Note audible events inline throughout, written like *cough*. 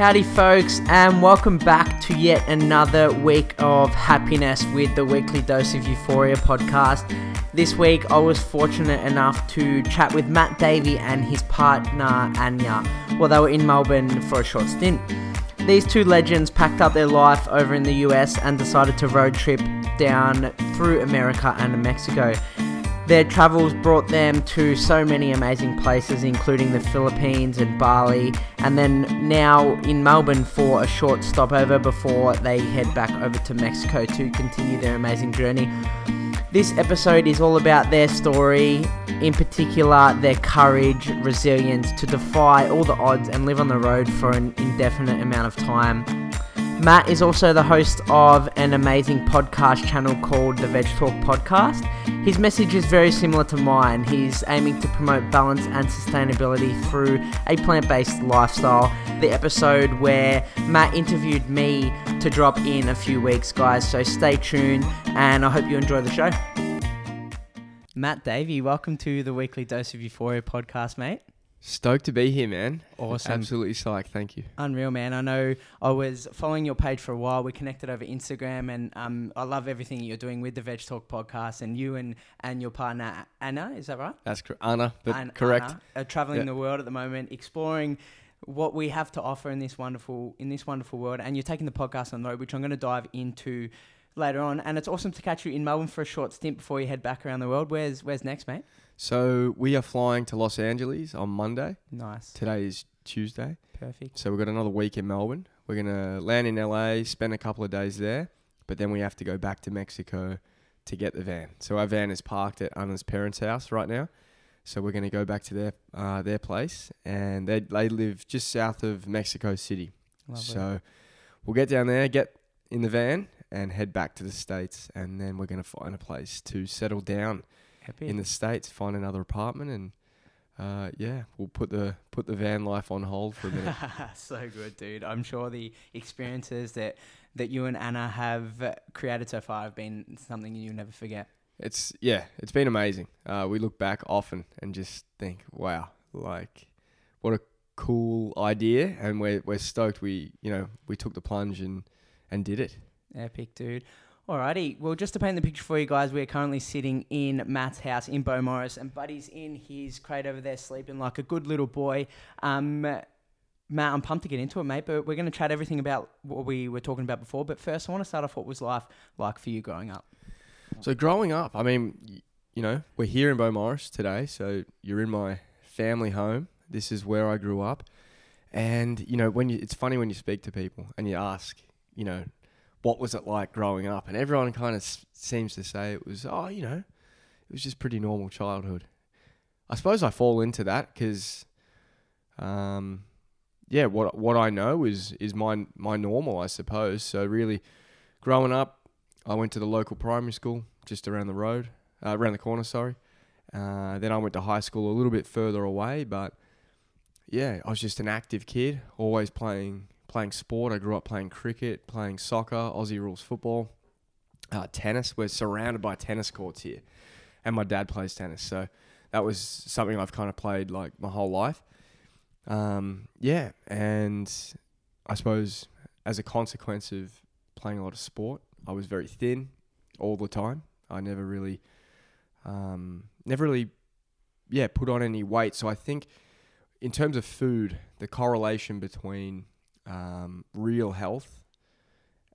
Howdy, folks, and welcome back to yet another week of happiness with the Weekly Dose of Euphoria podcast. This week, I was fortunate enough to chat with Matt Davey and his partner Ana while they were in Melbourne for a short stint. These two legends packed up their life over in the US and decided to road trip down through America and Mexico. Their travels brought them to so many amazing places, including the Philippines and Bali, and then now in Melbourne for a short stopover before they head back over to Mexico to continue their amazing journey. This episode is all about their story, in particular, their courage, resilience to defy all the odds and live on the road for an indefinite amount of time. Matt is also the host of an amazing podcast channel called the Veg Talk Podcast. His message is very similar to mine. He's aiming to promote balance and sustainability through a plant based lifestyle. The episode where Matt interviewed me to drop in a few weeks, guys. So stay tuned and I hope you enjoy the show. Matt Davey, welcome to the Weekly Dose of Euphoria podcast, mate. Stoked to be here, man. Awesome. Absolutely psyched. Thank you. Unreal, man. I know I was following your page for a while. We connected over Instagram, and um, I love everything you're doing with the Vedgetalk podcast. And you and, and your partner, Ana, is that right? That's correct. Ana, but and correct. Ana are traveling Yeah. the world at the moment, exploring what we have to offer in this wonderful in this wonderful world. And you're taking the podcast on the road, which I'm going to dive into later on. And it's awesome to catch you in Melbourne for a short stint before you head back around the world. Where's Where's next, mate? So we are flying to Los Angeles on Monday. Nice, Today is Tuesday. perfect. So we've got another week in Melbourne. We're going to land in LA, spend a couple of days there, but then we have to go back to Mexico to get the van. So our van is parked at Ana's parents' house right now. So we're going to go back to their uh, their place, and they they live just south of Mexico City. Lovely. So we'll get down there, get in the van, and head back to the states, and then we're going to find a place to settle down Epic. in the states, find another apartment, and uh, yeah, we'll put the put the van life on hold for a minute. *laughs* so good, dude. I'm sure the experiences that that you and Ana have created so far have been something you'll never forget. it's yeah, it's been amazing. Uh, we look back often and just think, wow, like what a cool idea, and we're we're stoked we you know we took the plunge and and did it. Epic, dude. Alrighty, well, just to paint the picture for you guys, we're currently sitting in Matt's house in Beaumaris, and Buddy's in his crate over there sleeping like a good little boy. Um, Matt, I'm pumped to get into it, mate, but we're going to chat everything about what we were talking about before. But first, I want to start off what was life like for you growing up? So growing up, I mean, you know, we're here in Beaumaris today, so you're in my family home. This is where I grew up, and you know, when you, it's funny when you speak to people and you ask, you know, what was it like growing up, and everyone kind of s- seems to say it was, oh, you know, it was just pretty normal childhood. I suppose I fall into that because, um, yeah, what what I know is is my my normal, I suppose. So really, growing up, I went to the local primary school just around the road, uh, around the corner, sorry. Uh, then I went to high school a little bit further away, but yeah, I was just an active kid, always playing playing sport. I grew up playing cricket, playing soccer, Aussie rules football, uh, tennis. We're surrounded by tennis courts here, and my dad plays tennis, so that was something I've kind of played like my whole life. Um, yeah, and I suppose as a consequence of playing a lot of sport, I was very thin all the time. I never really, um, never really, yeah, put on any weight. So I think, in terms of food, the correlation between um, real health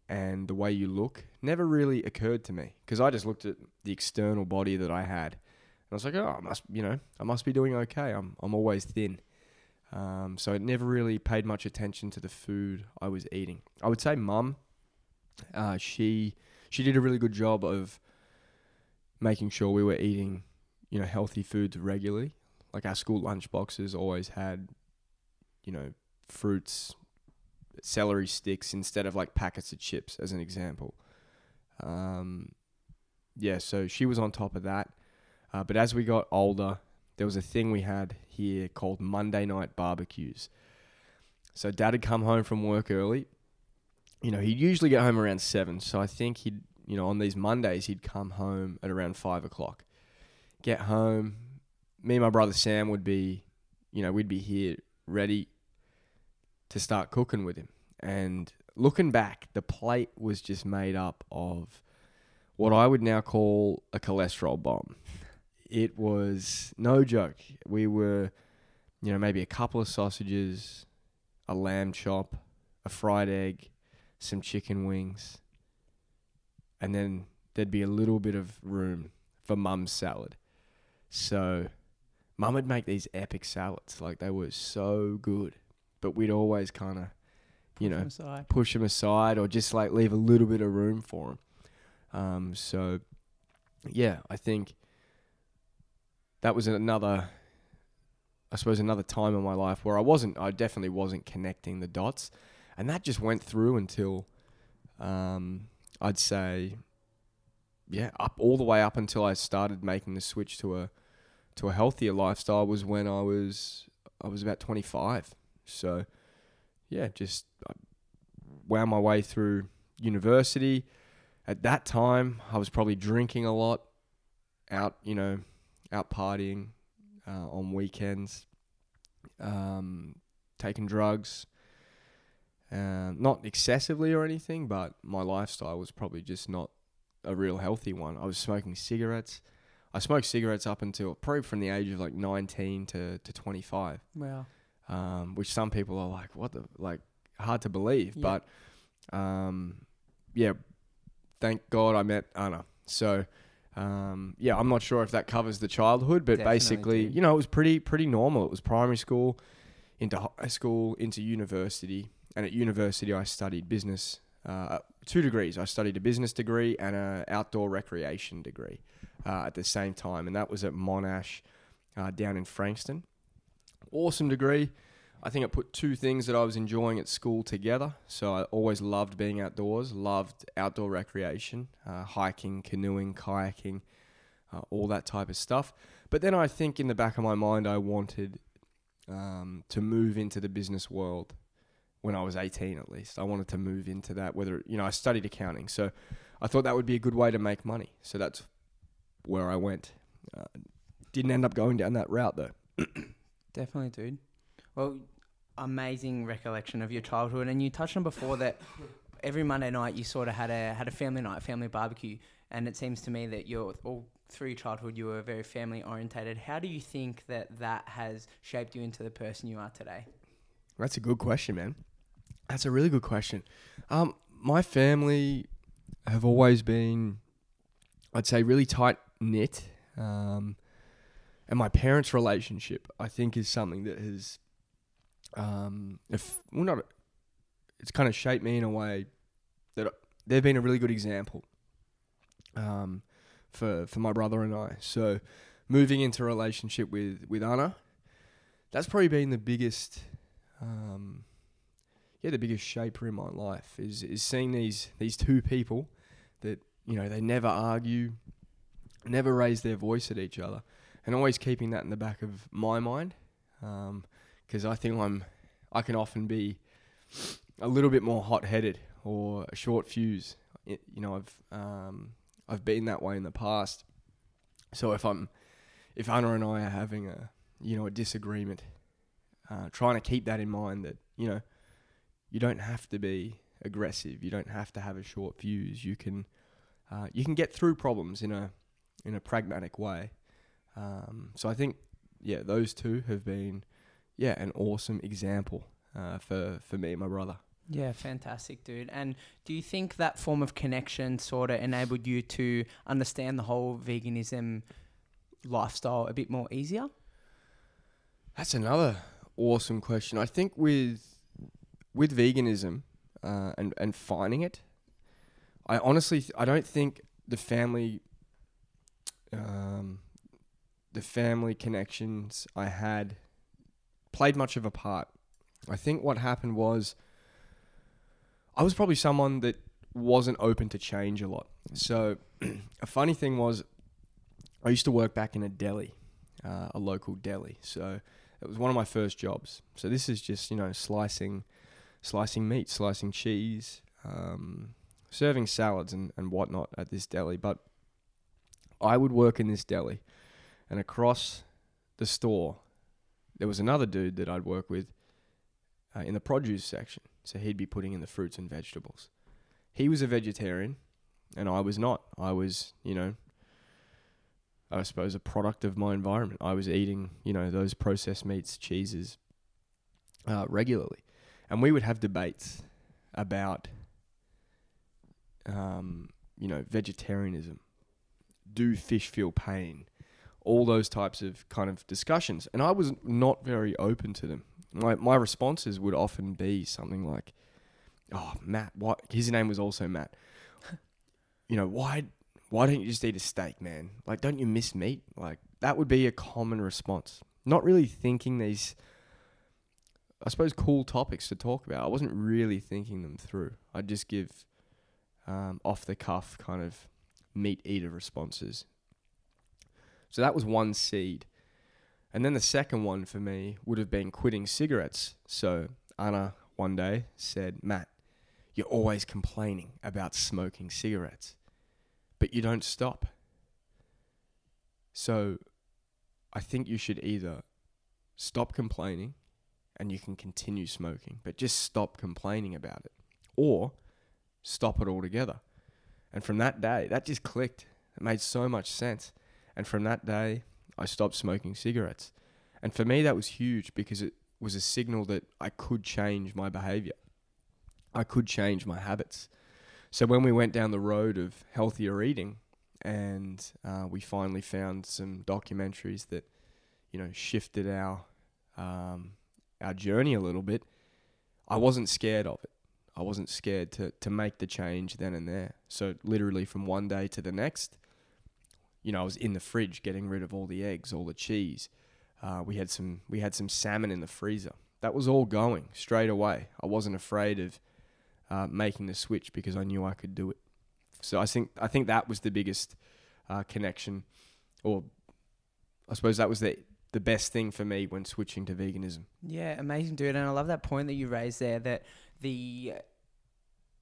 and the way you look never really occurred to me because I just looked at the external body that I had, and I was like, oh, I must, you know, I must be doing okay. I'm, I'm always thin. Um, so I never really paid much attention to the food I was eating. I would say mum, uh, she she did a really good job of making sure we were eating, you know, healthy foods regularly. Like our school lunch boxes always had, you know, fruits, celery sticks instead of like packets of chips, as an example. Um, yeah, so she was on top of that. Uh, but as we got older, there was a thing we had here called Monday night barbecues. So dad had come home from work early. You know, he'd usually get home around seven. So I think he'd, you know, on these Mondays, he'd come home at around five o'clock. Get home. Me and my brother Sam would be, you know, we'd be here ready, to start cooking with him. And looking back, the plate was just made up of what I would now call a cholesterol bomb. *laughs* It was no joke. We were, you know, maybe a couple of sausages, a lamb chop, a fried egg, some chicken wings, and then there'd be a little bit of room for mum's salad. So, mum would make these epic salads. Like, they were so good. But we'd always kind of, you know, push them aside or just like leave a little bit of room for them. Um, so, yeah, I think that was another, I suppose, another time in my life where I wasn't, I definitely wasn't connecting the dots. And that just went through until, um, I'd say, yeah, up all the way up until I started making the switch to a, to a healthier lifestyle was when I was, I was about 25. So, yeah, just I wound my way through university. At that time, I was probably drinking a lot, out, you know, out partying uh, on weekends, um, taking drugs. Um, not excessively or anything, but my lifestyle was probably just not a real healthy one. I was smoking cigarettes. I smoked cigarettes up until probably from the age of like 19 to, to 25 Wow. Um, which some people are like, what the like, hard to believe. Yeah. But um, yeah, thank God I met Ana. So um, yeah, I'm not sure if that covers the childhood, but Definitely basically, do. you know, it was pretty pretty normal. It was primary school, into high school, into university, and at university I studied business. Uh, two degrees. I studied a business degree and a outdoor recreation degree uh, at the same time, and that was at Monash uh, down in Frankston awesome degree. I think it put two things that I was enjoying at school together. So I always loved being outdoors, loved outdoor recreation, uh, hiking, canoeing, kayaking, uh, all that type of stuff. But then I think in the back of my mind, I wanted um, to move into the business world when I was 18 at least. I wanted to move into that, whether, you know, I studied accounting. So I thought that would be a good way to make money. So that's where I went. Uh, didn't end up going down that route though. *clears throat* Definitely, dude. Well, amazing recollection of your childhood, and you touched on before that every Monday night you sort of had a had a family night, family barbecue, and it seems to me that you're all through your childhood you were very family orientated. How do you think that that has shaped you into the person you are today? That's a good question, man. That's a really good question. Um, my family have always been, I'd say, really tight knit. Um, and my parents' relationship, I think, is something that has, um, if well, not, it's kind of shaped me in a way that they've been a really good example. Um, for for my brother and I. So, moving into a relationship with with Ana, that's probably been the biggest um, yeah, the biggest shaper in my life is is seeing these these two people that you know they never argue, never raise their voice at each other, and always keeping that in the back of my mind, because I think I'm I can often be a little bit more hot headed or a short fuse. You know, I've um, I've been that way in the past. So if I'm if Ana and I are having a you know a disagreement uh, trying to keep that in mind that you know you don't have to be aggressive you don't have to have a short fuse you can uh, you can get through problems in a in a pragmatic way um, so I think yeah those two have been yeah an awesome example uh, for for me and my brother Yeah, fantastic, dude. And do you think that form of connection sort of enabled you to understand the whole veganism lifestyle a bit more easier? That's another awesome question. I think with with veganism uh, and and finding it, I honestly th- I don't think the family um, the family connections I had played much of a part. I think what happened was I was probably someone that wasn't open to change a lot. So *clears throat* a funny thing was I used to work back in a deli, uh, a local deli. So it was one of my first jobs. So this is just you know slicing, slicing meat, slicing cheese, um, serving salads and and whatnot at this deli. But I would work in this deli, and across the store, there was another dude that I'd work with. uh, in the produce section. So he'd be putting in the fruits and vegetables. He was a vegetarian, and I was not. I was, you know, I suppose a product of my environment. I was eating, you know, those processed meats, cheeses, uh, regularly, and we would have debates about, um, you know, vegetarianism. Do fish feel pain? All those types of kind of discussions, and I was not very open to them. My my responses would often be something like, "Oh, Matt, what?" His name was also Matt. *laughs* you know, why why don't you just eat a steak, man? Like, don't you miss meat? Like, that would be a common response. Not really thinking these, I suppose, cool topics to talk about. I wasn't really thinking them through. I'd just give um, off the cuff kind of meat eater responses. So that was one seed. And then the second one for me would have been quitting cigarettes. So Ana one day said, Matt, you're always complaining about smoking cigarettes but you don't stop. So I think you should either stop complaining and you can continue smoking, but just stop complaining about it, or stop it altogether. And from that day, that just clicked. It made so much sense. And from that day, I stopped smoking cigarettes. And for me, that was huge because it was a signal that I could change my behavior. I could change my habits. So when we went down the road of healthier eating, and uh, we finally found some documentaries that, you know, shifted our um, our journey a little bit, I wasn't scared of it. I wasn't scared to to make the change then and there. So literally from one day to the next, you know, I was in the fridge getting rid of all the eggs, all the cheese. Uh, we had some we had some salmon in the freezer. That was all going straight away. I wasn't afraid of uh, making the switch because I knew I could do it. So I think I think that was the biggest uh, connection, or I suppose that was the the best thing for me when switching to veganism. Yeah, amazing, dude. And I love that point that you raised there that the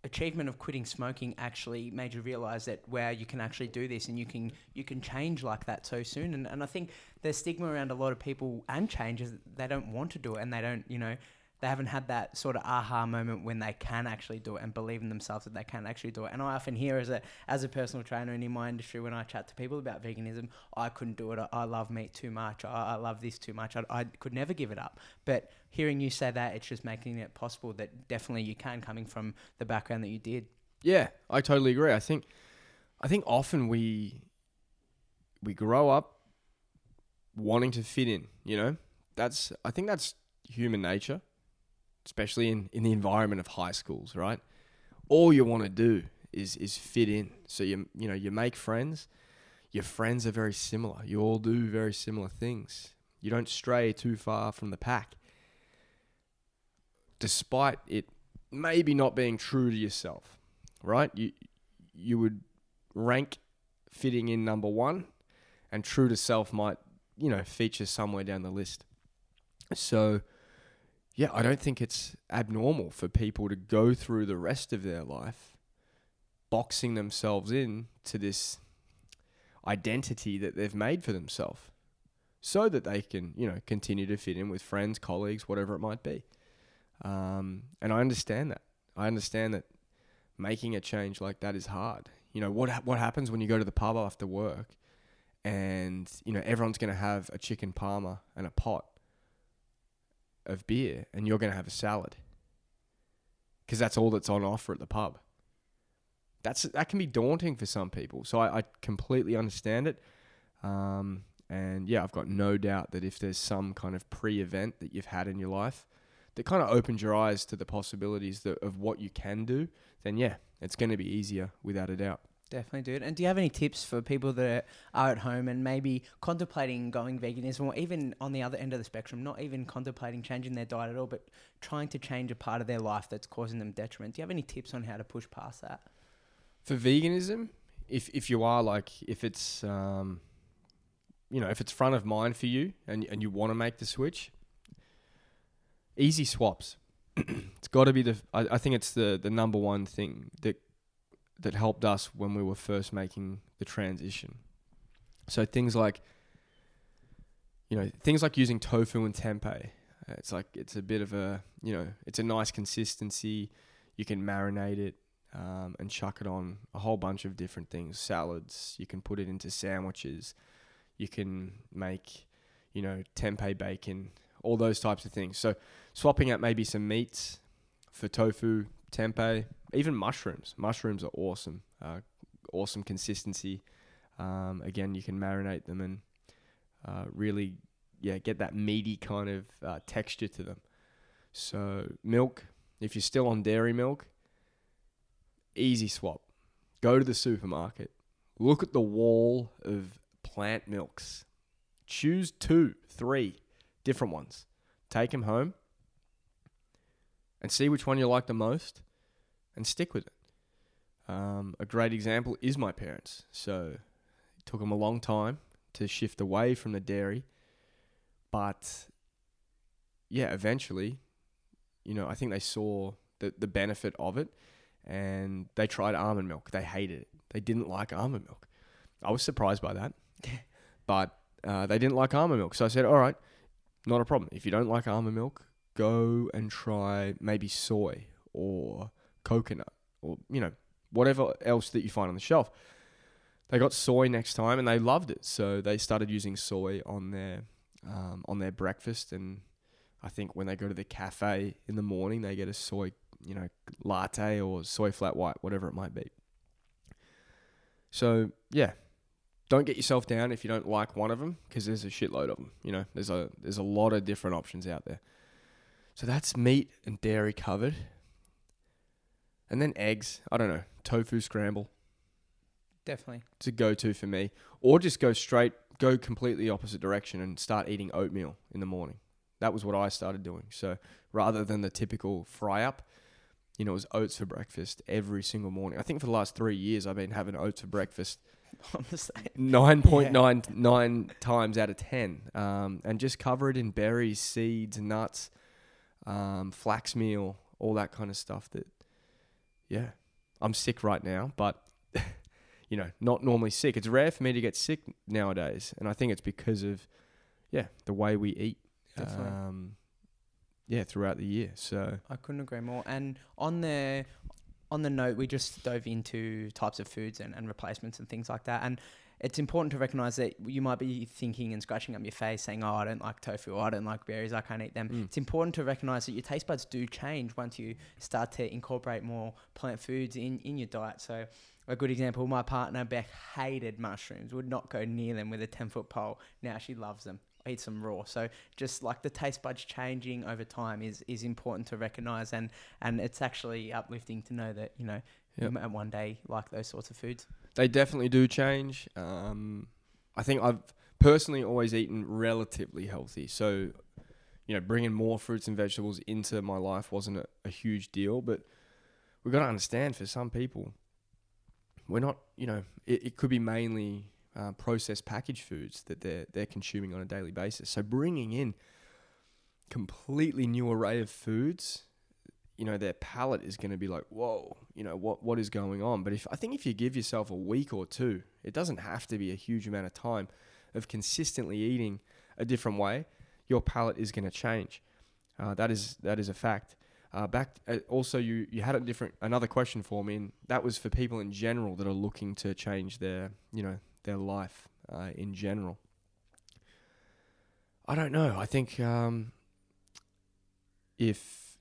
achievement of quitting smoking actually made you realize that wow you can actually do this and you can you can change like that so soon. And, and I think there's stigma around a lot of people and changes they don't want to do it and they don't you know they haven't had that sort of aha moment when they can actually do it and believe in themselves that they can actually do it. And I often hear as a as a personal trainer and in my industry when I chat to people about veganism, I couldn't do it. I, I love meat too much. I, I love this too much. I, I could never give it up. But hearing you say that, it's just making it possible that definitely you can, coming from the background that you did. Yeah, I totally agree. I think I think often we we grow up wanting to fit in, you know? That's I think that's human nature especially in, in the environment of high schools, right? All you want to do is is fit in. So you you know you make friends. Your friends are very similar. You all do very similar things. You don't stray too far from the pack. Despite it maybe not being true to yourself, right? You you would rank fitting in number one, and true to self might you know feature somewhere down the list. So yeah, I don't think it's abnormal for people to go through the rest of their life boxing themselves in to this identity that they've made for themselves so that they can, you know, continue to fit in with friends, colleagues, whatever it might be. Um, and I understand that. I understand that making a change like that is hard. You know, what what happens when you go to the pub after work and, you know, everyone's going to have a chicken parma and a pot of beer and you're going to have a salad because that's all that's on offer at the pub. That's that can be daunting for some people. So I, I completely understand it. Um, and yeah, I've got no doubt that if there's some kind of pre-event that you've had in your life that kind of opens your eyes to the possibilities that, of what you can do, then yeah, it's going to be easier without a doubt. Definitely, dude. And do you have any tips for people that are at home and maybe contemplating going veganism, or even on the other end of the spectrum, not even contemplating changing their diet at all, but trying to change a part of their life that's causing them detriment? Do you have any tips on how to push past that? For veganism, if if you are like, if it's um, you know, if it's front of mind for you and and you want to make the switch, easy swaps. *clears throat* it's got to be the. I, I think it's the the number one thing that that helped us when we were first making the transition. So things like, you know, things like using tofu and tempeh. Uh, It's like it's a bit of a you know it's a nice consistency. You can marinate it um, and chuck it on a whole bunch of different things. Salads. You can put it into sandwiches. You can make you know tempeh bacon. All those types of things. So swapping out maybe some meats for tofu, tempeh, even mushrooms. Mushrooms are awesome. Uh, awesome consistency. Um, again, you can marinate them and uh, really, yeah, get that meaty kind of uh, texture to them. So milk, if you're still on dairy milk, easy swap. Go to the supermarket, look at the wall of plant milks, choose two, three different ones, take them home, and see which one you like the most, and stick with it. Um, a great example is my parents. So it took them a long time to shift away from the dairy, but yeah, eventually, you know, I think they saw the the benefit of it, and they tried almond milk. They hated it. They didn't like almond milk. I was surprised by that, *laughs* but uh, they didn't like almond milk. So I said, all right, not a problem. If you don't like almond milk, go and try maybe soy or coconut or you know whatever else that you find on the shelf. They got soy next time and they loved it, so they started using soy on their um, on their breakfast. And I think when they go to the cafe in the morning, they get a soy you know latte or soy flat white, whatever it might be. So yeah, don't get yourself down if you don't like one of them because there's a shitload of them. You know, there's a there's a lot of different options out there. So that's meat and dairy covered. And then eggs. I don't know. Tofu scramble. Definitely. It's a go to for me. Or just go straight, go completely opposite direction and start eating oatmeal in the morning. That was what I started doing. So rather than the typical fry up, you know, it was oats for breakfast every single morning. I think for the last three years, I've been having oats for breakfast *laughs* I'm the same. nine point nine nine times out of ten, um, and just cover it in berries, seeds, nuts, um, flax meal, all that kind of stuff. That, yeah, I'm sick right now, but *laughs* you know, not normally sick. It's rare for me to get sick nowadays, and I think it's because of yeah the way we eat. Definitely. Um, yeah, throughout the year. So I couldn't agree more. And on the on the note, we just dove into types of foods and, and replacements and things like that. And it's important to recognize that you might be thinking and scratching up your face saying, Oh, I don't like tofu, or I don't like berries, I can't eat them. Mm. It's important to recognize that your taste buds do change once you start to incorporate more plant foods in, in your diet. So a good example, my partner Beck hated mushrooms, would not go near them with a 10 foot pole. Now she loves them. Eats them raw. So just like the taste buds changing over time is, is important to recognize and, and it's actually uplifting to know that, you know, Yep. might one day like those sorts of foods. they definitely do change. Um, I think I've personally always eaten relatively healthy, so you know, bringing more fruits and vegetables into my life wasn't a, a huge deal. But we've got to understand for some people, we're not. You know, it, it could be mainly uh, processed packaged foods that they're they're consuming on a daily basis. So bringing in completely new array of foods you know their palate is going to be like whoa you know what what is going on? But if i think if you give yourself a week or two it doesn't have to be a huge amount of time of consistently eating a different way your palate is going to change. Uh, that is that is a fact. Uh, back uh, also you you had a different another question for me and that was for people in general that are looking to change their you know their life uh, in general. I don't know. I think um, if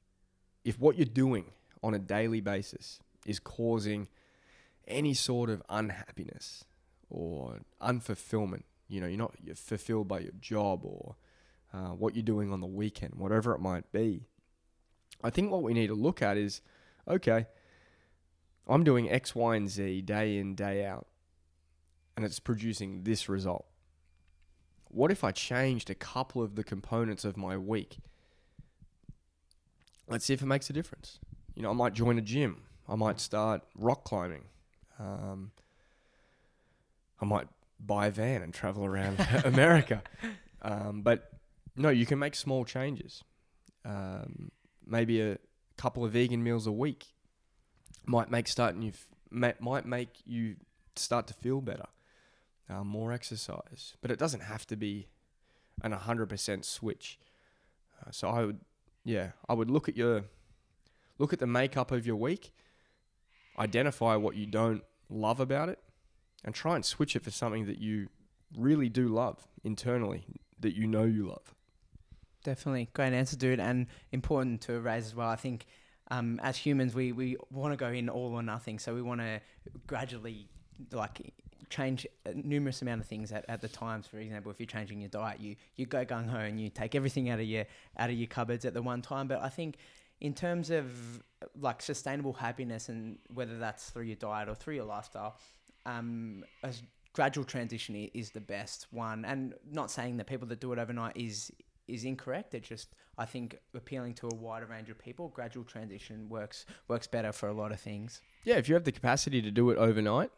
if what you're doing on a daily basis is causing any sort of unhappiness or unfulfillment, you know, you're not you're fulfilled by your job or uh, what you're doing on the weekend, whatever it might be. I think what we need to look at is okay, I'm doing X, Y, and Z day in, day out, and it's producing this result. What if I changed a couple of the components of my week? Let's see if it makes a difference. You know, I might join a gym. I might start rock climbing. Um, I might buy a van and travel around *laughs* America. Um, but no, you can make small changes. Um, maybe a couple of vegan meals a week might make starting you f- might make you start to feel better. Uh, more exercise, but it doesn't have to be an hundred percent switch. Uh, so I would, yeah, I would look at your, look at the makeup of your week, identify what you don't love about it, and try and switch it for something that you really do love internally, that you know you love. Definitely. Great answer, dude. And important to raise as well. I think um, as humans, we, we want to go in all or nothing. So we want to gradually like change a numerous amount of things at, at the times. For example, if you're changing your diet, you, you go gung ho and you take everything out of your out of your cupboards at the one time. But I think in terms of like sustainable happiness and whether that's through your diet or through your lifestyle, um, a gradual transition is the best one. And not saying that people that do it overnight is is incorrect. It just I think appealing to a wider range of people, gradual transition works works better for a lot of things. Yeah, if you have the capacity to do it overnight,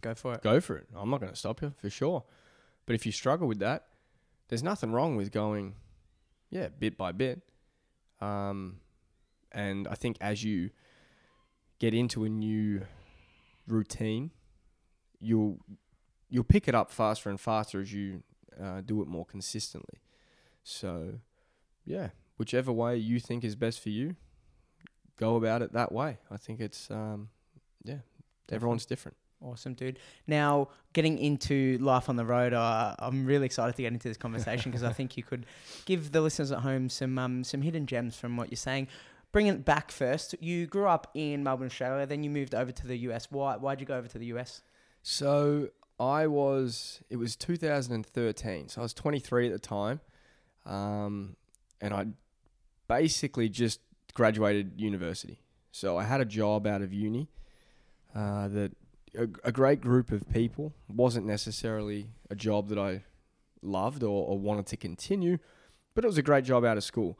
go for it. Go for it. I'm not going to stop you for sure. But if you struggle with that, there's nothing wrong with going, yeah, bit by bit. Um, and I think as you get into a new routine, you'll you'll pick it up faster and faster as you uh, do it more consistently. So, yeah, whichever way you think is best for you, go about it that way. I think it's, um, yeah, everyone's different. Awesome, dude. Now, getting into life on the road, uh, I'm really excited to get into this conversation because I think you could give the listeners at home some um, some hidden gems from what you're saying. Bring it back first. You grew up in Melbourne, Australia, then you moved over to the US. Why? Why'd you go over to the US? So I was. It was 2013. So I was 23 at the time um, and I basically just graduated university. So I had a job out of uni uh, that a, a, great group of people wasn't necessarily a job that I loved or, or wanted to continue, but it was a great job out of school.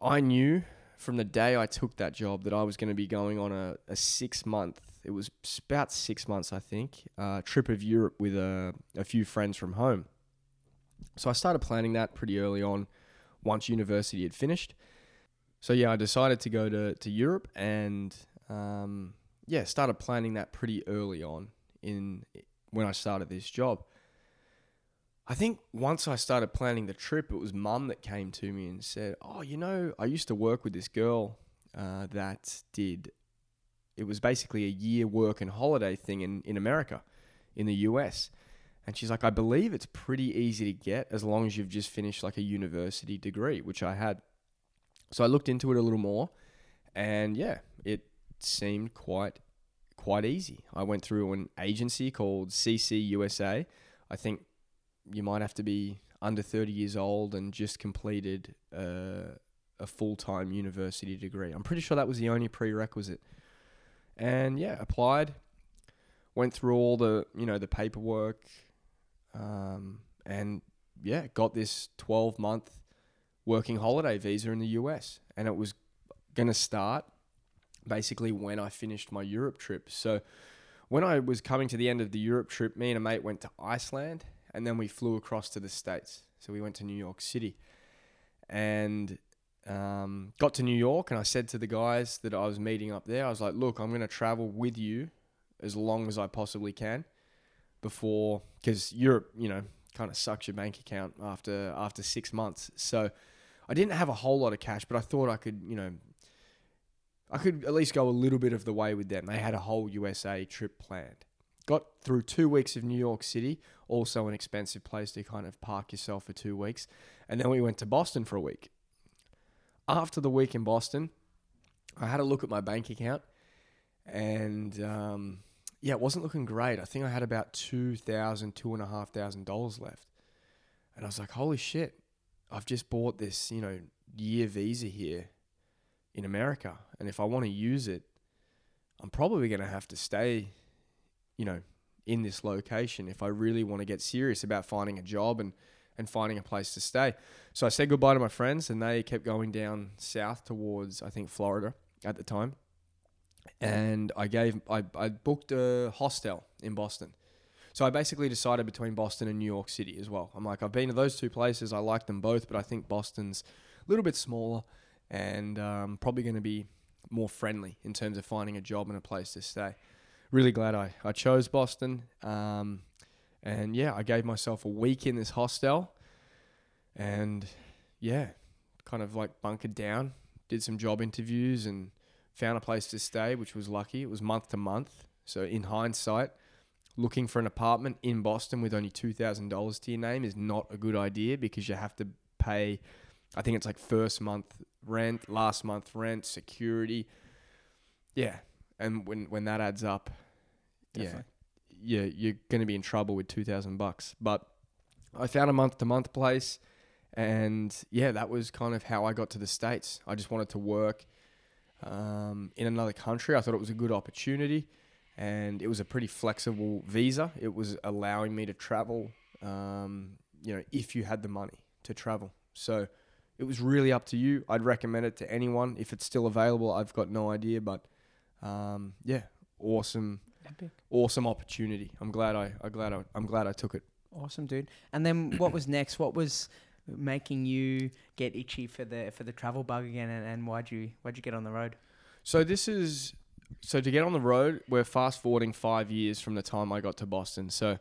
I knew from the day I took that job that I was going to be going on a, a six month, it was about six months, I think, uh, trip of Europe with a, a few friends from home. So I started planning that pretty early on once university had finished. So yeah, I decided to go to, to Europe and um, yeah, started planning that pretty early on in when I started this job. I think once I started planning the trip, it was mum that came to me and said, "Oh, you know, I used to work with this girl uh, that did. It was basically a year work and holiday thing in in America, in the US." And she's like, I believe it's pretty easy to get as long as you've just finished like a university degree, which I had. So I looked into it a little more, and yeah, it seemed quite quite easy. I went through an agency called CC USA. I think you might have to be under 30 years old and just completed uh, a full time university degree. I'm pretty sure that was the only prerequisite. And yeah, applied, went through all the you know the paperwork, um, and yeah, got this 12 month working holiday visa in the US. And it was going to start basically when I finished my Europe trip. So when I was coming to the end of the Europe trip, me and a mate went to Iceland and then we flew across to the States. So we went to New York City and um, got to New York. And I said to the guys that I was meeting up there, I was like, look, I'm going to travel with you as long as I possibly can before because Europe, you know, kind of sucks your bank account after after six months. So I didn't have a whole lot of cash, but I thought I could, you know, I could at least go a little bit of the way with them. They had a whole USA trip planned. Got through two weeks of New York City, also an expensive place to kind of park yourself for two weeks. And then we went to Boston for a week. After the week in Boston, I had a look at my bank account and um, yeah, it wasn't looking great. I think I had about two thousand, two and a half thousand dollars left, and I was like, "Holy shit! I've just bought this, you know, year visa here in America, and if I want to use it, I'm probably going to have to stay, you know, in this location if I really want to get serious about finding a job and and finding a place to stay." So I said goodbye to my friends, and they kept going down south towards I think Florida at the time and I gave I, I booked a hostel in Boston. So I basically decided between Boston and New York City as well. I'm like I've been to those two places. I like them both, but I think Boston's a little bit smaller and um, probably going to be more friendly in terms of finding a job and a place to stay. Really glad I, I chose Boston. Um, and yeah, I gave myself a week in this hostel. And yeah, kind of like bunkered down, did some job interviews, and found a place to stay, which was lucky. It was month to month. So in hindsight, looking for an apartment in Boston with only two thousand dollars to your name is not a good idea because you have to pay. I think it's like first month rent, last month rent, security. Yeah, and when when that adds up, Definitely. yeah, yeah, you're going to be in trouble with two thousand bucks. But I found a month to month place, and yeah, that was kind of how I got to the states. I just wanted to work um, in another country. I thought it was a good opportunity, and it was a pretty flexible visa. It was allowing me to travel, um, you know, if you had the money to travel. So it was really up to you. I'd recommend it to anyone if it's still available. I've got no idea, but um, yeah, awesome, Epic. awesome opportunity. I'm glad I, I glad I, I'm glad I took it. Awesome, dude. And then what was next? What was making you get itchy for the for the travel bug again? And, and why'd you why'd you get on the road? So this is so to get on the road. We're fast forwarding five years from the time I got to Boston. So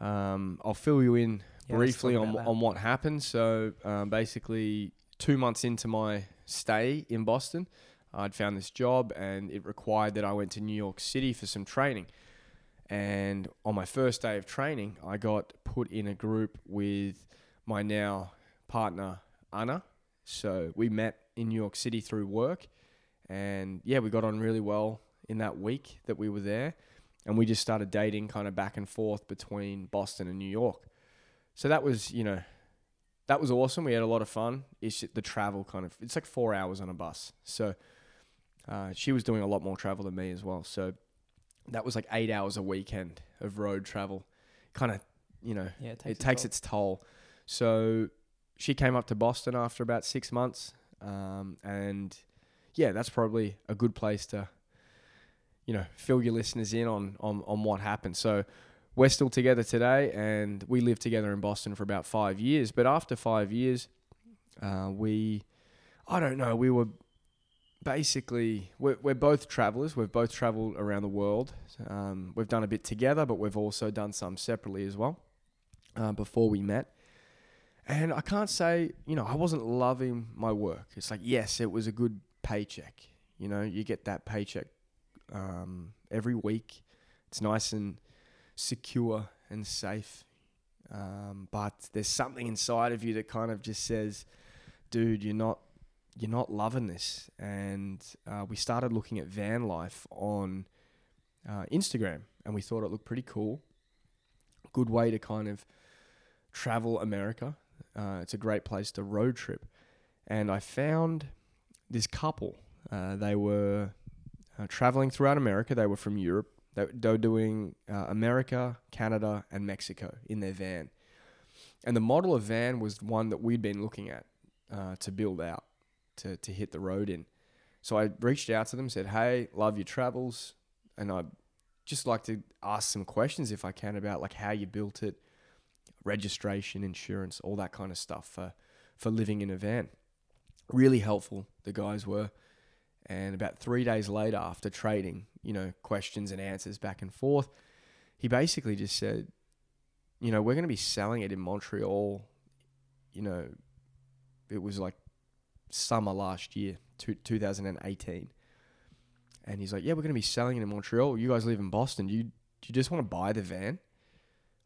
um, I'll fill you in Yeah, briefly on on what happened. So um, basically, two months into my stay in Boston, I'd found this job, and it required that I went to New York City for some training. And on my first day of training, I got put in a group with my now partner Ana. So we met in New York City through work, and yeah, we got on really well in that week that we were there, and we just started dating kind of back and forth between Boston and New York. So that was, you know, that was awesome. We had a lot of fun. It's just the travel kind of, it's like four hours on a bus. So uh, she was doing a lot more travel than me as well. So that was like eight hours a weekend of road travel. Kind of, you know, Yeah, it it takes its toll. So she came up to Boston after about six months, um, and yeah, that's probably a good place to, you know, fill your listeners in on on on what happened. So we're still together today, and we lived together in Boston for about five years. But after five years, uh, we, I don't know, we were basically we're, we're both travelers. We've both traveled around the world. Um, we've done a bit together but we've also done some separately as well uh, before we met. And i can't say you know i wasn't loving my work. It's like yes it was a good paycheck. You know you get that paycheck um, every week. It's nice and secure and safe um, but there's something inside of you that kind of just says dude you're not you're not loving this. And uh, we started looking at van life on uh, Instagram, and we thought it looked pretty cool. Good way to kind of travel America. Uh, it's a great place to road trip. And I found this couple. Uh, they were uh, traveling throughout America. They were from Europe. They, they were doing uh, America, Canada, and Mexico in their van. And the model of van was one that we'd been looking at uh, to build out to, to hit the road in. So I reached out to them, said, Hey, love your travels. And I'd just like to ask some questions if I can about like how you built it, registration, insurance, all that kind of stuff for, for living in a van. Really helpful, the guys were. And about three days later, after trading, you know, questions and answers back and forth, he basically just said, you know, we're going to be selling it in Montreal. You know, it was like summer last year, two, 2018. And he's like, yeah, we're going to be selling it in Montreal. You guys live in Boston. Do you, do you just want to buy the van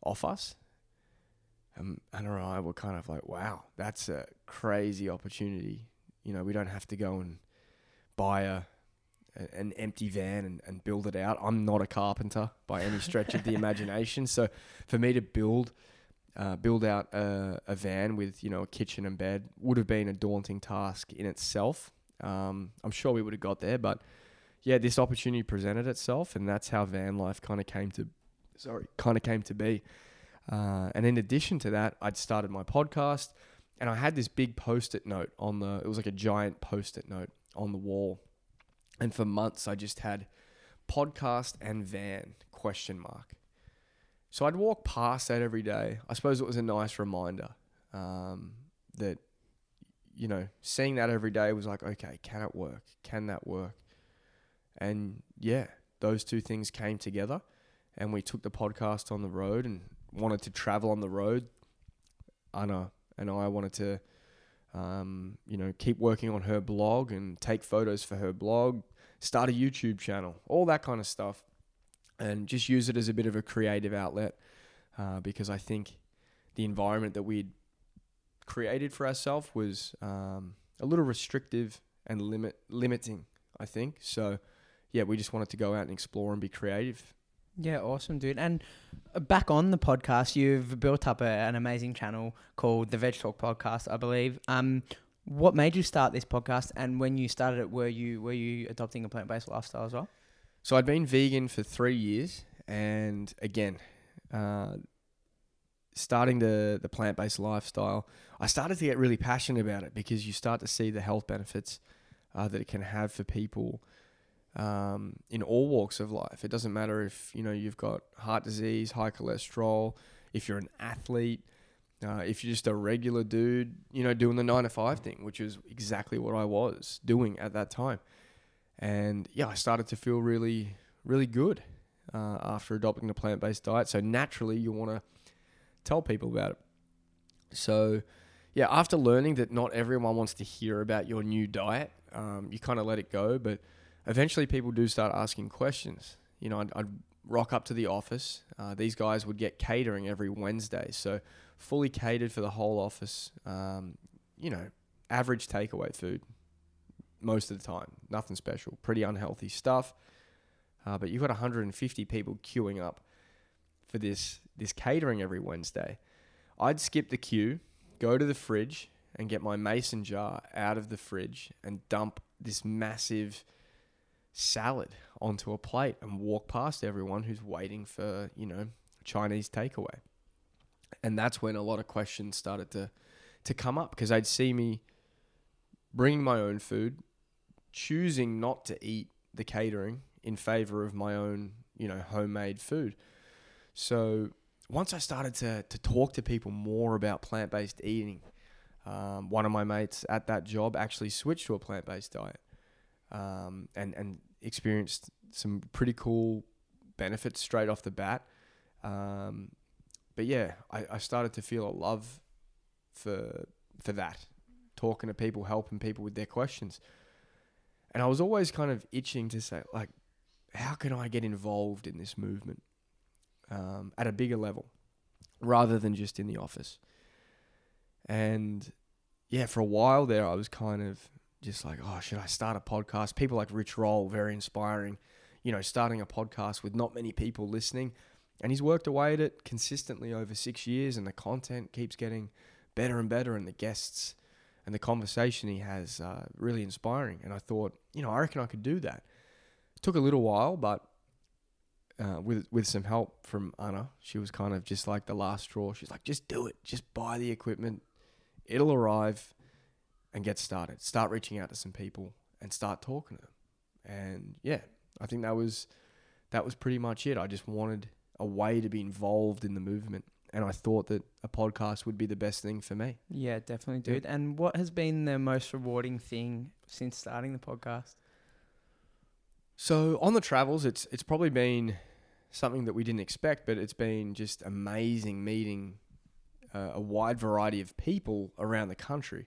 off us? Um, and I were kind of like, wow, that's a crazy opportunity. You know, we don't have to go and buy a an empty van and, and build it out. I'm not a carpenter by any stretch of the *laughs* imagination. So for me to build uh, build out a, a van with you know a kitchen and bed would have been a daunting task in itself. Um, I'm sure we would have got there, but yeah, this opportunity presented itself, and that's how van life kind of came to sorry kind of came to be. Uh, and in addition to that, I'd started my podcast, and I had this big post-it note on the. It was like a giant post-it note on the wall, and for months I just had podcast and van question mark. So I'd walk past that every day. I suppose it was a nice reminder um, that, you know, seeing that every day was like, okay, can it work? Can that work? And yeah, those two things came together, and we took the podcast on the road and wanted to travel on the road. Ana and I wanted to Um, you know, keep working on her blog and take photos for her blog, start a YouTube channel, all that kind of stuff, and just use it as a bit of a creative outlet uh, because I think the environment that we'd created for ourselves was um, a little restrictive and limit limiting. I think so. Yeah, we just wanted to go out and explore and be creative. Yeah, awesome, dude. And uh, back on the podcast, you've built up a, an amazing channel called the Vedgetalk Podcast, I believe. Um, what made you start this podcast? And when you started it, were you were you adopting a plant based lifestyle as well? So I'd been vegan for three years, and again, uh, starting the the plant based lifestyle, I started to get really passionate about it because you start to see the health benefits uh, that it can have for people um, in all walks of life. It doesn't matter if you know you've got heart disease, high cholesterol, if you're an athlete, uh, if you're just a regular dude, you know, doing the nine to five thing, which is exactly what I was doing at that time. And yeah, I started to feel really, really good uh, after adopting the plant based diet. So naturally, you want to tell people about it. So, yeah, after learning that not everyone wants to hear about your new diet, um, you kind of let it go. But eventually, people do start asking questions. You know, I'd, I'd rock up to the office. Uh, these guys would get catering every Wednesday. So, fully catered for the whole office. Um, you know, average takeaway food most of the time. Nothing special. Pretty unhealthy stuff. Uh, but you've got 150 people queuing up for this this catering every Wednesday. I'd skip the queue, go to the fridge, and get my mason jar out of the fridge and dump this massive salad onto a plate and walk past everyone who's waiting for you know Chinese takeaway. And that's when a lot of questions started to to come up because they'd see me bringing my own food, choosing not to eat the catering in favor of my own, you know, homemade food. So once I started to to talk to people more about plant based eating, um, one of my mates at that job actually switched to a plant based diet, um, and and experienced some pretty cool benefits straight off the bat. Um, but yeah, I, I started to feel a love for for that, talking to people, helping people with their questions, and I was always kind of itching to say like, how can I get involved in this movement? um, at a bigger level rather than just in the office. And yeah, for a while there, I was kind of just like, oh, should I start a podcast? People like Rich Roll, very inspiring, you know, starting a podcast with not many people listening. And he's worked away at it consistently over six years, and the content keeps getting better and better, and the guests and the conversation he has uh, really inspiring. And I thought, you know, I reckon I could do that. It took a little while, but uh, with with some help from Ana, she was kind of just like the last straw. She's like, just do it, just buy the equipment, it'll arrive, and get started. Start reaching out to some people and start talking to them. And yeah, I think that was that was pretty much it. I just wanted a way to be involved in the movement, and I thought that a podcast would be the best thing for me. Yeah, definitely, dude. Yeah. And what has been the most rewarding thing since starting the podcast? So on the travels, it's it's probably been something that we didn't expect, but it's been just amazing meeting uh, a wide variety of people around the country.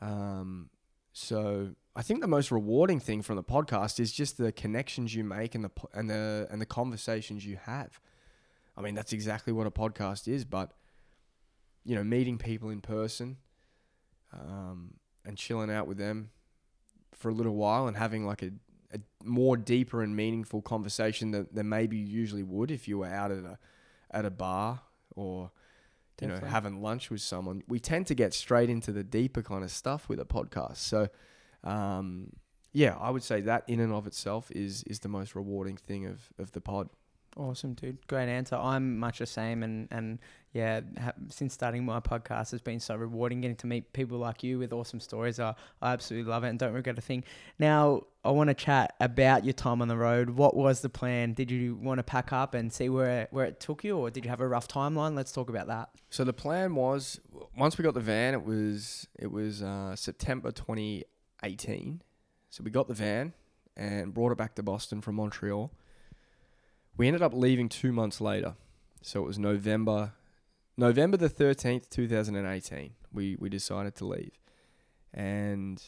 Um, so I think the most rewarding thing from the podcast is just the connections you make and the and the and the conversations you have. I mean, that's exactly what a podcast is, but you know, meeting people in person um, and chilling out with them for a little while and having like a a more deeper and meaningful conversation than, than maybe you usually would if you were out at a at a bar or you Definitely. know having lunch with someone. We tend to get straight into the deeper kind of stuff with a podcast. So um, yeah, I would say that in and of itself is is the most rewarding thing of of the pod. Awesome, dude. Great answer. I'm much the same, and and yeah, ha- since starting my podcast, it's been so rewarding getting to meet people like you with awesome stories. I, I absolutely love it, and don't regret a thing. Now, I want to chat about your time on the road. What was the plan? Did you want to pack up and see where where it took you, or did you have a rough timeline? Let's talk about that. So the plan was once we got the van, it was it was uh, September 2018. So we got the van and brought it back to Boston from Montreal we ended up leaving two months later. So it was November, November the 13th, 2018. we we decided to leave, and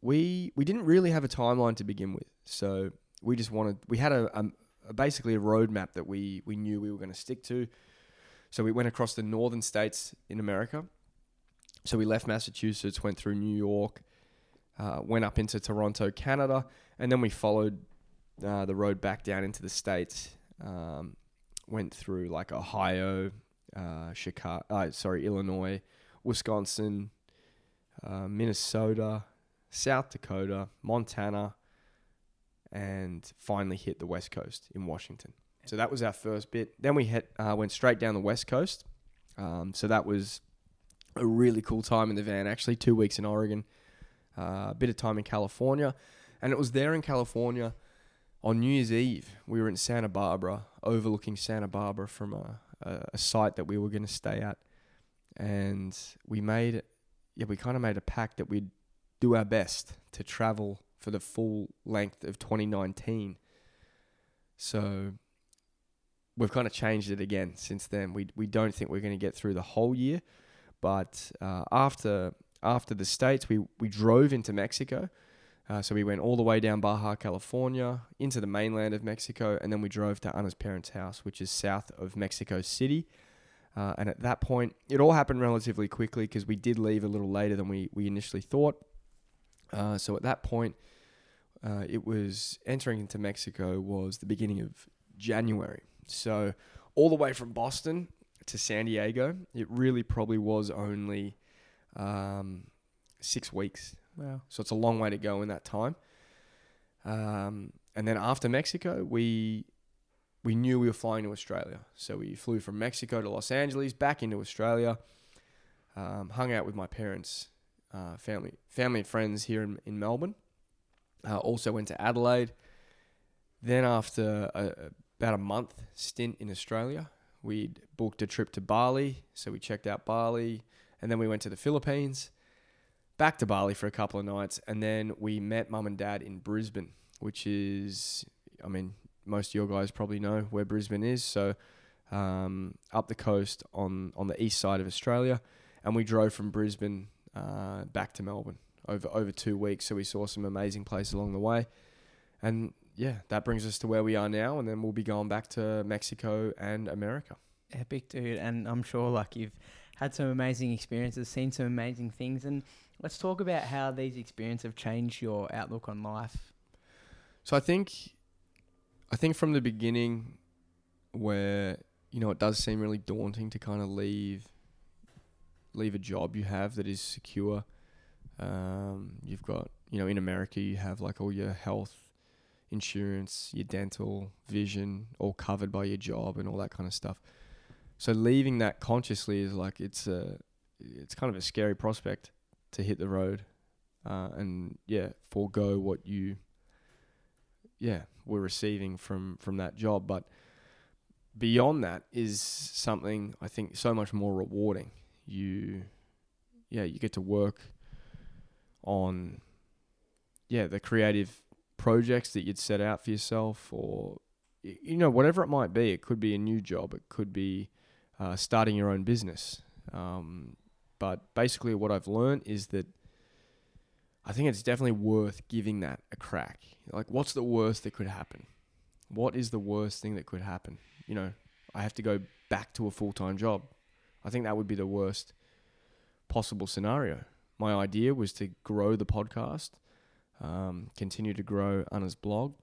we we didn't really have a timeline to begin with. So we just wanted we had a, a, a basically a roadmap that we we knew we were going to stick to. So we went across the northern states in America. So we left Massachusetts, went through New York, uh, went up into Toronto, Canada, and then we followed uh, the road back down into the states. Um, went through like Ohio, uh, Chicago, uh, sorry, Illinois, Wisconsin, uh, Minnesota, South Dakota, Montana, and finally hit the West Coast in Washington. So that was our first bit. Then we hit, uh, went straight down the West Coast. Um, so that was a really cool time in the van. Actually, two weeks in Oregon, a bit of time in California, and it was there in California on New Year's Eve. We were in Santa Barbara, overlooking Santa Barbara from a, a, a site that we were going to stay at, and we made, yeah, we kind of made a pact that we'd do our best to travel for the full length of 2019. So we've kind of changed it again since then. We we don't think we're going to get through the whole year, but uh, after after the states, we we drove into Mexico. Uh, so we went all the way down Baja California into the mainland of Mexico, and then we drove to Ana's parents' house, which is south of Mexico City. Uh, and at that point, it all happened relatively quickly because we did leave a little later than we, we initially thought. Uh, so at that point, uh, it was entering into Mexico was the beginning of January. So all the way from Boston to San Diego, it really probably was only um, six weeks. Wow. So it's a long way to go in that time. Um, and then after Mexico, we we knew we were flying to Australia. So we flew from Mexico to Los Angeles, back into Australia. Um, hung out with my parents, uh, family, family and friends here in, in Melbourne. Uh, also went to Adelaide. Then after a, about a month stint in Australia, we'd booked a trip to Bali. So we checked out Bali, and then we went to the Philippines back to Bali for a couple of nights, and then we met mum and dad in Brisbane, which is, I mean, most of your guys probably know where Brisbane is. So um, up the coast on on the east side of Australia, and we drove from Brisbane uh, back to Melbourne over over two weeks. So we saw some amazing places along the way, and yeah, that brings us to where we are now, and then we'll be going back to Mexico and America. Epic, dude. And I'm sure like you've had some amazing experiences, seen some amazing things, and let's talk about how these experiences have changed your outlook on life. So I think, I think from the beginning, where you know it does seem really daunting to kind of leave, leave a job you have that is secure. Um, you've got you know in America you have like all your health insurance, your dental, vision, all covered by your job and all that kind of stuff. So leaving that consciously is like it's a it's kind of a scary prospect to hit the road uh, and yeah forego what you yeah were receiving from from that job. But beyond that is something i think so much more rewarding. You yeah you get to work on yeah the creative projects that you'd set out for yourself or you know whatever it might be. It could be a new job. It could be uh, starting your own business. Um, but basically, what I've learned is that I think it's definitely worth giving that a crack. Like, what's the worst that could happen? What is the worst thing that could happen? You know, I have to go back to a full time job. I think that would be the worst possible scenario. My idea was to grow the podcast, um, continue to grow Ana's blog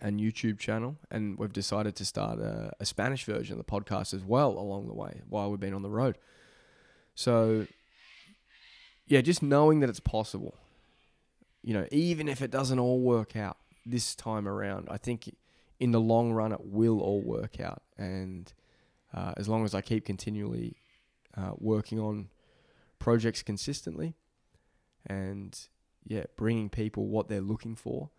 and YouTube channel, and we've decided to start a, a Spanish version of the podcast as well along the way while we've been on the road. So, yeah, just knowing that it's possible, you know, even if it doesn't all work out this time around, I think in the long run it will all work out. And uh, as long as I keep continually uh, working on projects consistently and, yeah, bringing people what they're looking for,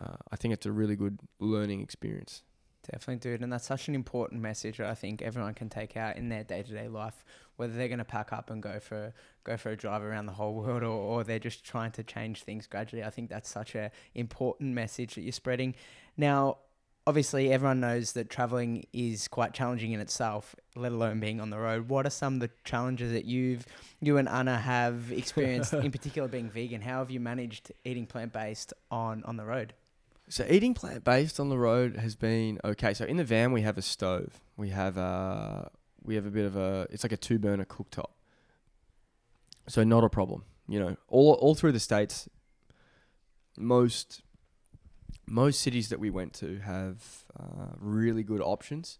uh, I think it's a really good learning experience. Definitely, dude. And that's such an important message that I think everyone can take out in their day to day life, whether they're going to pack up and go for go for a drive around the whole world or, or they're just trying to change things gradually. I think that's such an important message that you're spreading. Now, obviously everyone knows that traveling is quite challenging in itself, let alone being on the road. What are some of the challenges that you've you and Ana have *laughs* experienced, in particular being vegan? How have you managed eating plant based on on the road? So eating plant based on the road has been okay. So in the van we have a stove. We have a we have a bit of a it's like a two burner cooktop. So not a problem. You know, all all through the states, most most cities that we went to have uh, really good options.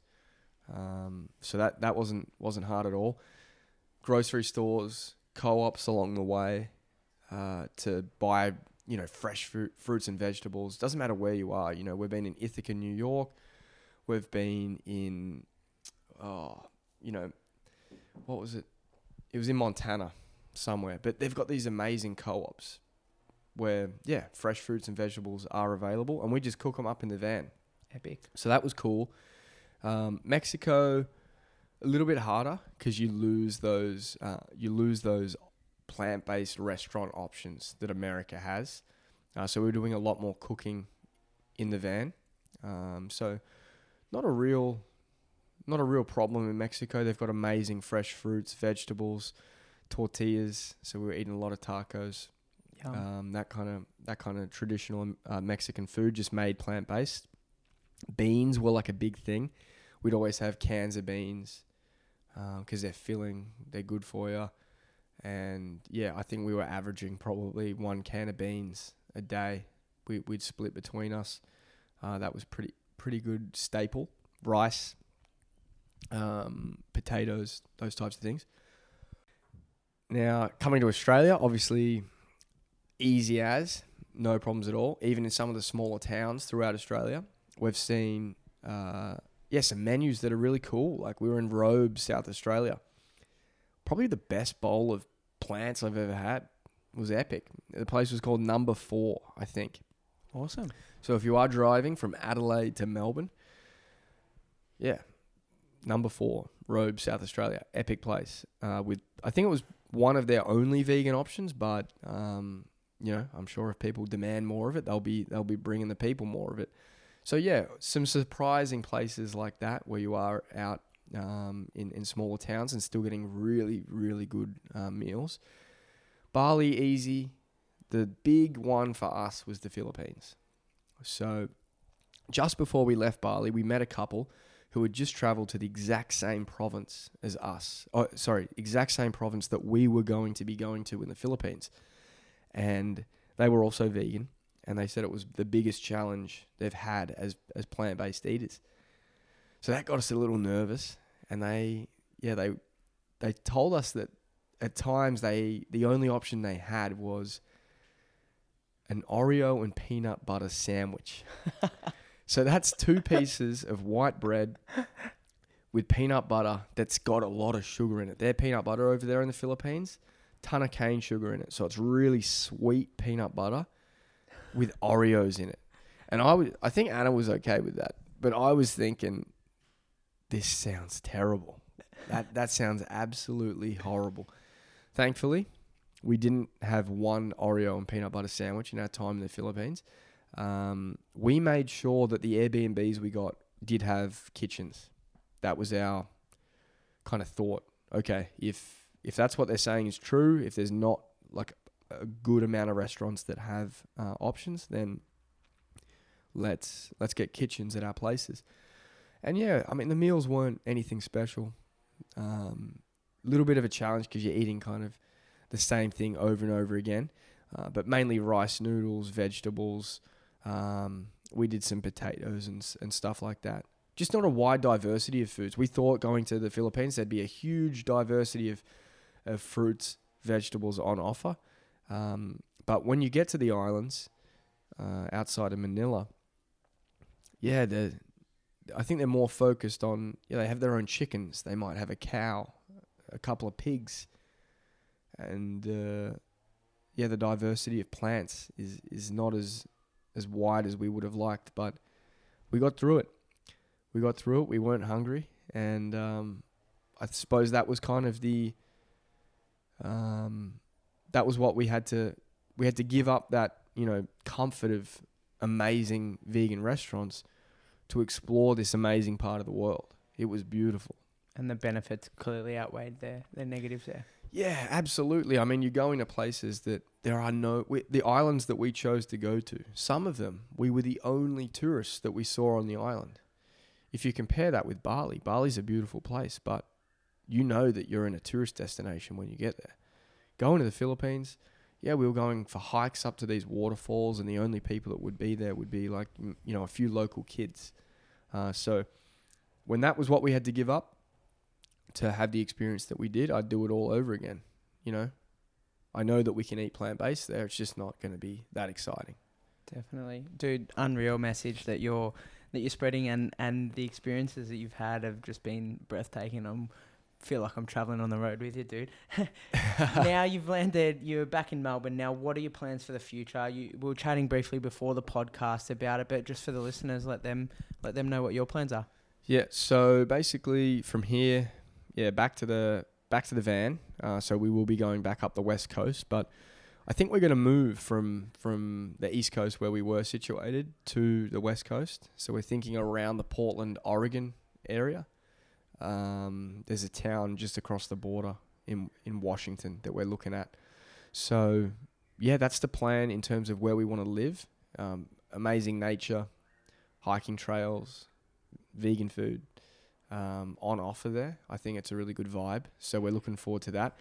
Um, so that that wasn't wasn't hard at all. Grocery stores, co-ops along the way uh, to buy you know fresh fruit, fruits and vegetables. Doesn't matter where you are. You know we've been in Ithaca, New York. We've been in oh you know what was it? It was in Montana somewhere. But they've got these amazing co-ops where yeah, fresh fruits and vegetables are available, and we just cook them up in the van. Epic. So that was cool. Um, Mexico, a little bit harder because you lose those uh, you lose those plant based restaurant options that America has. Uh, so we we're doing a lot more cooking in the van. Um, so not a real not a real problem in Mexico. They've got amazing fresh fruits, vegetables, tortillas. So we were eating a lot of tacos. Um, that kind of that kind of traditional uh, Mexican food, just made plant based. Beans were like a big thing. We'd always have cans of beans because um, they're filling, they're good for you. And yeah, I think we were averaging probably one can of beans a day. We, we'd split between us. Uh, that was pretty pretty good staple. Rice, um, potatoes, those types of things. Now coming to Australia, obviously easy as, no problems at all. Even in some of the smaller towns throughout Australia, we've seen uh, yeah some menus that are really cool. Like we were in Robe, South Australia. Probably the best bowl of plants I've ever had. It was epic. The place was called Number Four, I think. Awesome. So if you are driving from Adelaide to Melbourne, yeah, Number Four, Robe, South Australia, epic place. Uh, with I think it was one of their only vegan options, but um, you know, I'm sure if people demand more of it, they'll be they'll be bringing the people more of it. So yeah, some surprising places like that where you are out um, in in smaller towns and still getting really really good uh, meals. Bali easy. The big one for us was the Philippines. So just before we left Bali, we met a couple who had just traveled to the exact same province as us. Oh, sorry, exact same province that we were going to be going to in the Philippines and they were also vegan, and they said it was the biggest challenge they've had as as plant based eaters. So that got us a little nervous, and they yeah they they told us that at times they the only option they had was an Oreo and peanut butter sandwich. *laughs* so that's two pieces of white bread with peanut butter that's got a lot of sugar in it. Their peanut butter over there in the Philippines ton of cane sugar in it. So it's really sweet peanut butter with Oreos in it. And I was, I think Ana was okay with that, but I was thinking, this sounds terrible. That that sounds absolutely horrible. Thankfully, we didn't have one Oreo and peanut butter sandwich in our time in the Philippines. Um, we made sure that the Airbnbs we got did have kitchens. That was our kind of thought. Okay, if if that's what they're saying is true, if there's not like a good amount of restaurants that have uh, options, then let's let's get kitchens at our places. And yeah, I mean the meals weren't anything special. A um, little bit of a challenge because you're eating kind of the same thing over and over again, uh, but mainly rice noodles, vegetables. Um, we did some potatoes and and stuff like that. Just not a wide diversity of foods. We thought going to the Philippines there'd be a huge diversity of of fruits, vegetables on offer. Um, but when you get to the islands uh, outside of Manila, yeah, they I think they're more focused on. Yeah, they have their own chickens. They might have a cow, a couple of pigs, and uh, yeah, the diversity of plants is is not as as wide as we would have liked. But we got through it. We got through it. We weren't hungry, and um, I suppose that was kind of the um, that was what we had to we had to give up that you know comfort of amazing vegan restaurants to explore this amazing part of the world. It was beautiful. And the benefits clearly outweighed the, their negatives there. Yeah, absolutely. I mean, you're going to places that there are no we, the islands that we chose to go to. Some of them we were the only tourists that we saw on the island. If you compare that with Bali, Bali's a beautiful place, but you know that you're in a tourist destination when you get there. Going to the Philippines, yeah, we were going for hikes up to these waterfalls, and the only people that would be there would be like you know a few local kids. Uh, so when that was what we had to give up to have the experience that we did, I'd do it all over again. You know, I know that we can eat plant based there. It's just not going to be that exciting. Definitely, dude. Unreal message that you're that you're spreading, and and the experiences that you've had have just been breathtaking. I'm feel like I'm traveling on the road with you, dude. *laughs* *laughs* now you've landed. You're back in Melbourne. Now, what are your plans for the future? You we were chatting briefly before the podcast about it, but just for the listeners, let them let them know what your plans are. Yeah. So basically, from here, yeah, back to the back to the van. Uh, so we will be going back up the west coast, but I think we're going to move from from the east coast where we were situated to the west coast. So we're thinking around the Portland, Oregon area. Um, there's a town just across the border in in Washington that we're looking at. So yeah, that's the plan in terms of where we want to live. Um, amazing nature, hiking trails, vegan food um, on offer there. I think it's a really good vibe. So we're looking forward to that.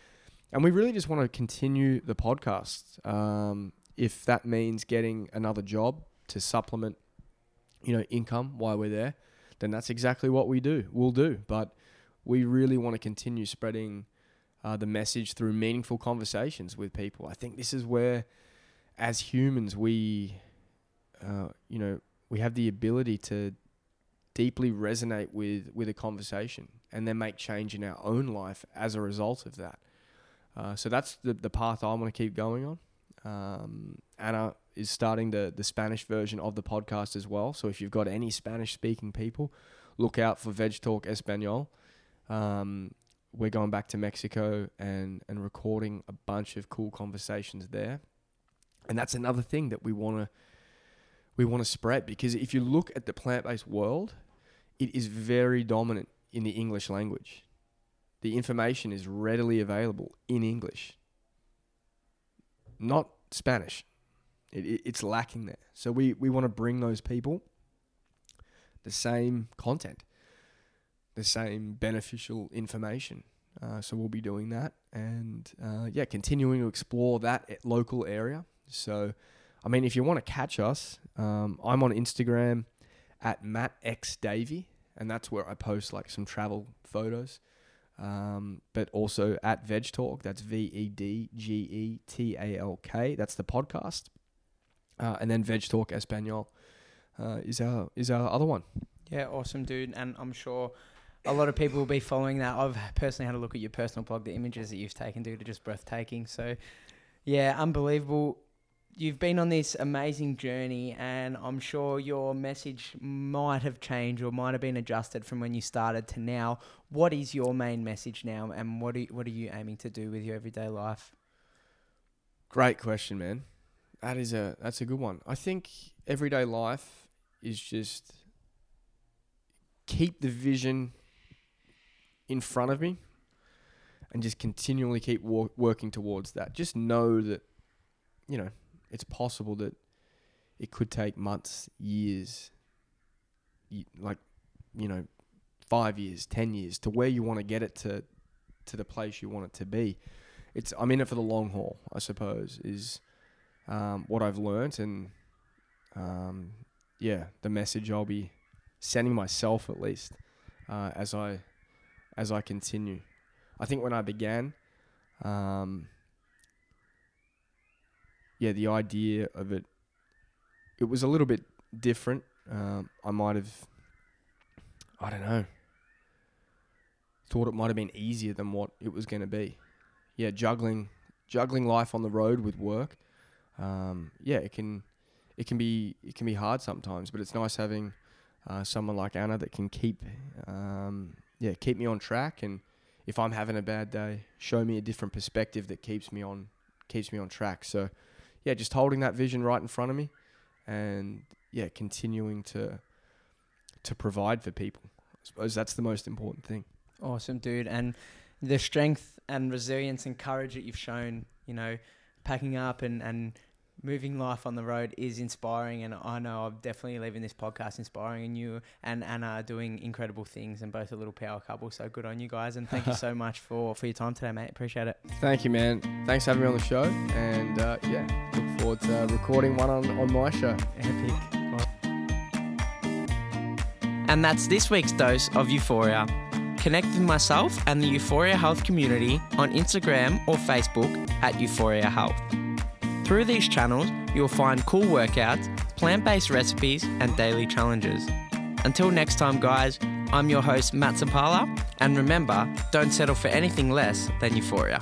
And we really just want to continue the podcast. Um, if that means getting another job to supplement, you know, income while we're there, then that's exactly what we do. We'll do. But we really want to continue spreading uh, the message through meaningful conversations with people. I think this is where, as humans, we, uh, you know, we have the ability to deeply resonate with with a conversation and then make change in our own life as a result of that. Uh, so that's the the path I want to keep going on. Um, Ana is starting the the Spanish version of the podcast as well. So if you've got any Spanish speaking people, look out for Vedgetalk Espanol. Um, we're going back to Mexico and and recording a bunch of cool conversations there. And that's another thing that we want to we want to spread because if you look at the plant-based world, it is very dominant in the English language. The information is readily available in English, not Spanish. It, it, it's lacking there. So we, we want to bring those people the same content, the same beneficial information. Uh, so we'll be doing that and uh, yeah, continuing to explore that local area. So, I mean, if you want to catch us, um, I'm on Instagram at Matt X Davey, and that's where I post like some travel photos. Um, but also at Vedgetalk, that's V E D G E T A L K. That's the podcast, uh, and then Vedgetalk Espanol uh, is our is our other one. Yeah, awesome, dude. And I'm sure a lot of people will be following that. I've personally had a look at your personal blog. The images that you've taken, dude, are just breathtaking. So, yeah, unbelievable you've been on this amazing journey, and I'm sure your message might have changed or might have been adjusted from when you started to now. What is your main message now, and what are what are you aiming to do with your everyday life? Great question, man. That is a that's a good one. I think everyday life is just keep the vision in front of me and just continually keep wor- working towards that. Just know that you know it's possible that it could take months, years, like you know, five years, ten years to where you want to get it to, to the place you want it to be. It's I'm in it for the long haul, I suppose, is um, what I've learnt, and um, yeah, the message I'll be sending myself at least uh, as I as I continue. I think when I began, um, yeah, the idea of it, it was a little bit different. Um, I might have, I don't know, thought it might have been easier than what it was going to be. Yeah, juggling, juggling life on the road with work. Um, yeah, it can, it can be, it can be hard sometimes, but it's nice having uh, someone like Ana that can keep, um, yeah, keep me on track and if I'm having a bad day, show me a different perspective that keeps me on keeps me on track. So yeah, just holding that vision right in front of me, and yeah, continuing to to provide for people. I suppose that's the most important thing. Awesome, dude. And the strength and resilience and courage that you've shown, you know, packing up and, and moving life on the road is inspiring. And I know I'm definitely leaving this podcast inspiring. And you and Ana are doing incredible things and both a little power couple. So good on you guys. And thank you so *laughs* much for, for your time today, mate. Appreciate it. Thank you, man. Thanks for having me on the show. And uh, yeah, look forward to recording one on, on my show. Epic. And that's this week's dose of Euphoria. Connect with myself and the Euphoria Health community on Instagram or Facebook at Euphoria Health. Through these channels, you'll find cool workouts, plant based recipes, and daily challenges. Until next time, guys, I'm your host, Matt Zapala, and remember, don't settle for anything less than euphoria.